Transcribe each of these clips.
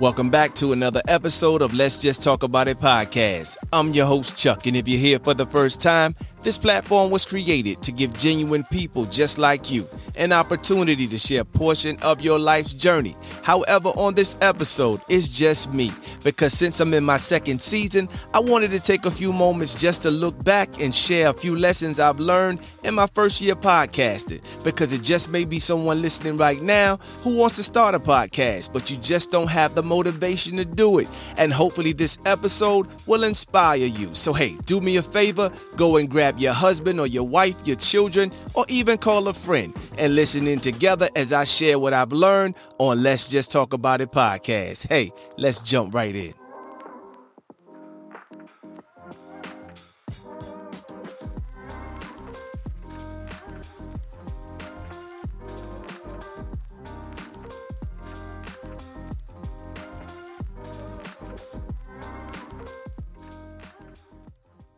Welcome back to another episode of Let's Just Talk About It podcast. I'm your host, Chuck, and if you're here for the first time, this platform was created to give genuine people just like you an opportunity to share a portion of your life's journey. However, on this episode, it's just me because since I'm in my second season, I wanted to take a few moments just to look back and share a few lessons I've learned in my first year podcasting because it just may be someone listening right now who wants to start a podcast, but you just don't have the motivation to do it. And hopefully, this episode will inspire you. So, hey, do me a favor, go and grab your husband or your wife, your children, or even call a friend and listen in together as I share what I've learned on Let's Just Talk About It podcast. Hey, let's jump right in.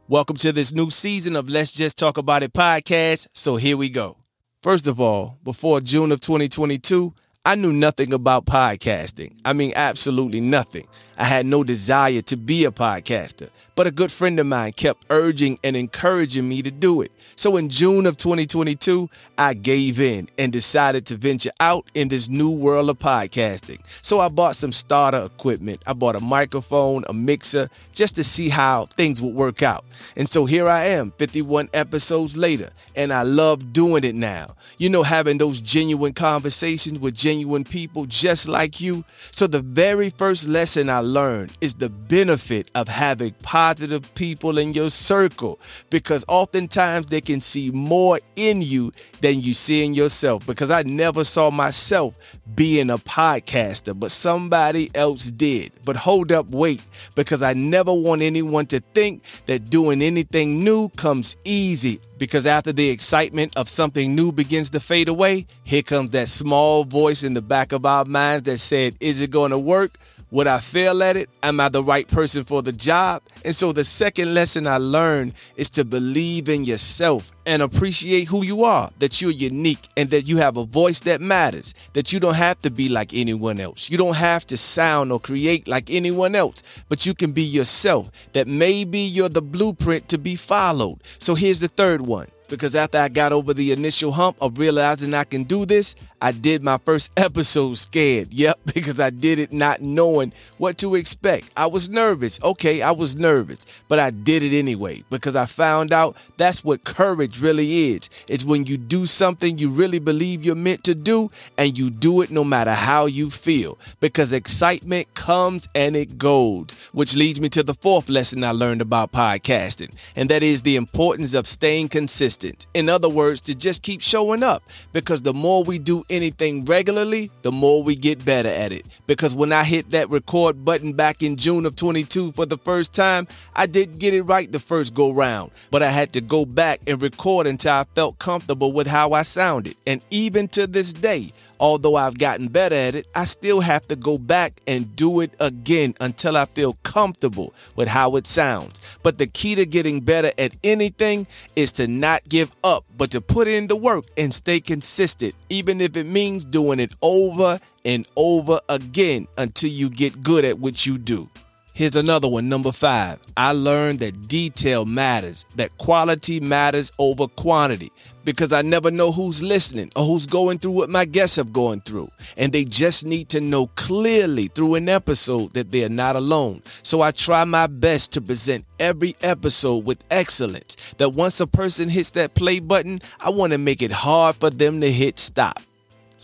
Welcome to this new season of Let's Just Talk About It podcast. So here we go. First of all, before June of 2022, I knew nothing about podcasting. I mean, absolutely nothing. I had no desire to be a podcaster, but a good friend of mine kept urging and encouraging me to do it. So in June of 2022, I gave in and decided to venture out in this new world of podcasting. So I bought some starter equipment. I bought a microphone, a mixer, just to see how things would work out. And so here I am, 51 episodes later, and I love doing it now. You know, having those genuine conversations with genuine people just like you. So the very first lesson I learned is the benefit of having positive people in your circle because oftentimes they can see more in you than you see in yourself. Because I never saw myself being a podcaster, but somebody else did. But hold up, wait, because I never want anyone to think that doing anything new comes easy because after the excitement of something new begins to fade away, here comes that small voice in the back of our minds that said, Is it going to work? Would I fail at it? Am I the right person for the job? And so the second lesson I learned is to believe in yourself and appreciate who you are, that you're unique and that you have a voice that matters, that you don't have to be like anyone else. You don't have to sound or create like anyone else, but you can be yourself, that maybe you're the blueprint to be followed. So here's the third one because after I got over the initial hump of realizing I can do this, I did my first episode scared. Yep, because I did it not knowing what to expect. I was nervous. Okay, I was nervous, but I did it anyway because I found out that's what courage really is. It's when you do something you really believe you're meant to do and you do it no matter how you feel because excitement comes and it goes, which leads me to the fourth lesson I learned about podcasting, and that is the importance of staying consistent. In other words, to just keep showing up because the more we do anything regularly, the more we get better at it. Because when I hit that record button back in June of 22 for the first time, I didn't get it right the first go round, but I had to go back and record until I felt comfortable with how I sounded. And even to this day, although I've gotten better at it, I still have to go back and do it again until I feel comfortable with how it sounds. But the key to getting better at anything is to not give up, but to put in the work and stay consistent, even if it means doing it over and over again until you get good at what you do. Here's another one, number five. I learned that detail matters, that quality matters over quantity, because I never know who's listening or who's going through what my guests have gone through. And they just need to know clearly through an episode that they're not alone. So I try my best to present every episode with excellence, that once a person hits that play button, I want to make it hard for them to hit stop.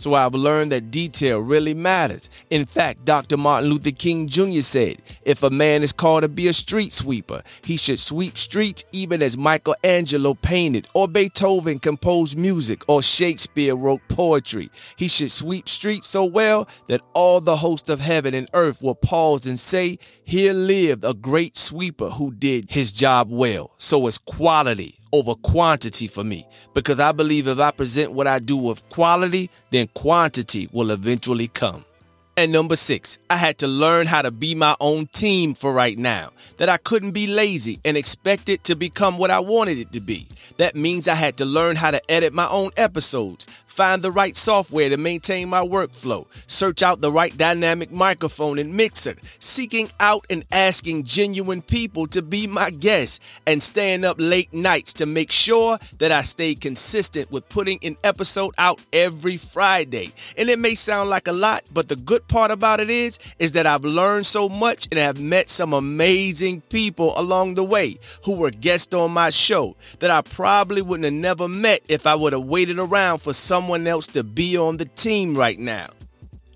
So I've learned that detail really matters. In fact, Dr. Martin Luther King Jr. said, if a man is called to be a street sweeper, he should sweep streets even as Michelangelo painted, or Beethoven composed music, or Shakespeare wrote poetry. He should sweep streets so well that all the host of heaven and earth will pause and say, Here lived a great sweeper who did his job well. So it's quality over quantity for me because I believe if I present what I do with quality, then quantity will eventually come. And number six, I had to learn how to be my own team for right now. That I couldn't be lazy and expect it to become what I wanted it to be. That means I had to learn how to edit my own episodes, find the right software to maintain my workflow, search out the right dynamic microphone and mixer, seeking out and asking genuine people to be my guests, and staying up late nights to make sure that I stay consistent with putting an episode out every Friday. And it may sound like a lot, but the good part about it is is that I've learned so much and have met some amazing people along the way who were guests on my show that I probably wouldn't have never met if I would have waited around for someone else to be on the team right now.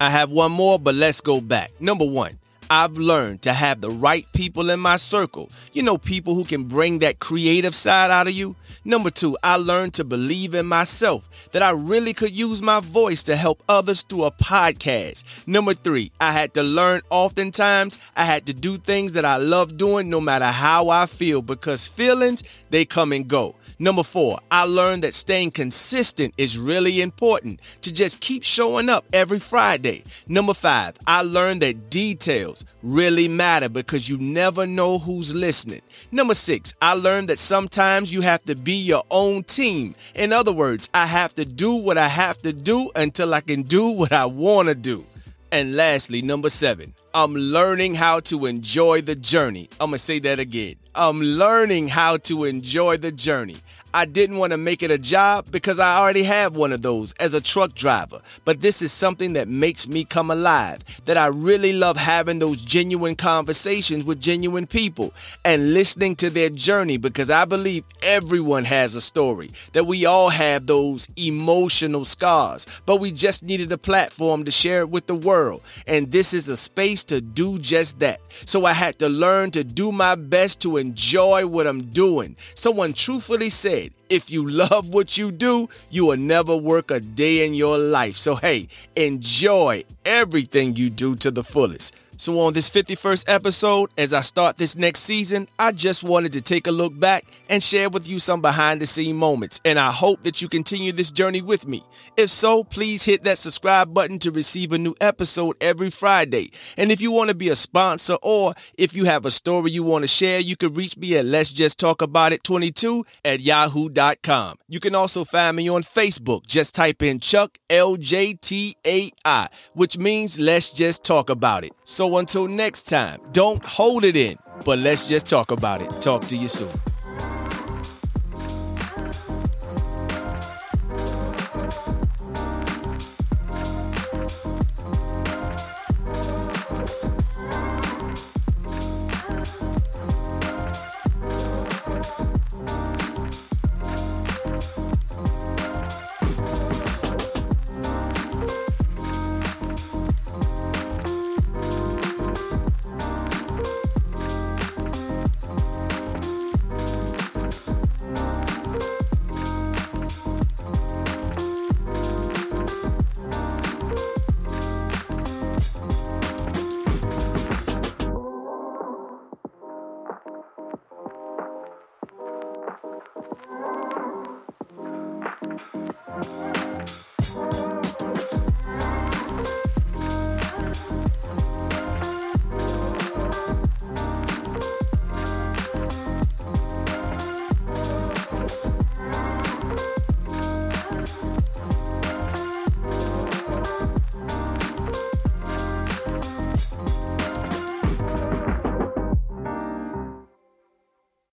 I have one more, but let's go back. Number one, I've learned to have the right people in my circle. You know, people who can bring that creative side out of you. Number two, I learned to believe in myself, that I really could use my voice to help others through a podcast. Number three, I had to learn oftentimes I had to do things that I love doing no matter how I feel because feelings, they come and go. Number four, I learned that staying consistent is really important to just keep showing up every Friday. Number five, I learned that details really matter because you never know who's listening. Number six, I learned that sometimes you have to be your own team. In other words, I have to do what I have to do until I can do what I want to do. And lastly, number seven, I'm learning how to enjoy the journey. I'm going to say that again. I'm learning how to enjoy the journey. I didn't want to make it a job because I already have one of those as a truck driver. But this is something that makes me come alive. That I really love having those genuine conversations with genuine people and listening to their journey because I believe everyone has a story. That we all have those emotional scars, but we just needed a platform to share it with the world. And this is a space to do just that. So I had to learn to do my best to enjoy what I'm doing. Someone truthfully said, if you love what you do, you will never work a day in your life. So, hey, enjoy everything you do to the fullest. So, on this 51st episode, as I start this next season, I just wanted to take a look back and share with you some behind the scene moments. And I hope that you continue this journey with me. If so, please hit that subscribe button to receive a new episode every Friday. And if you want to be a sponsor or if you have a story you want to share, you can reach me at Let's Just Talk About It 22 at yahoo.com. You can also find me on Facebook. Just type in Chuck LJTAI, which means Let's Just Talk About It. So until next time, don't hold it in, but let's just talk about it. Talk to you soon.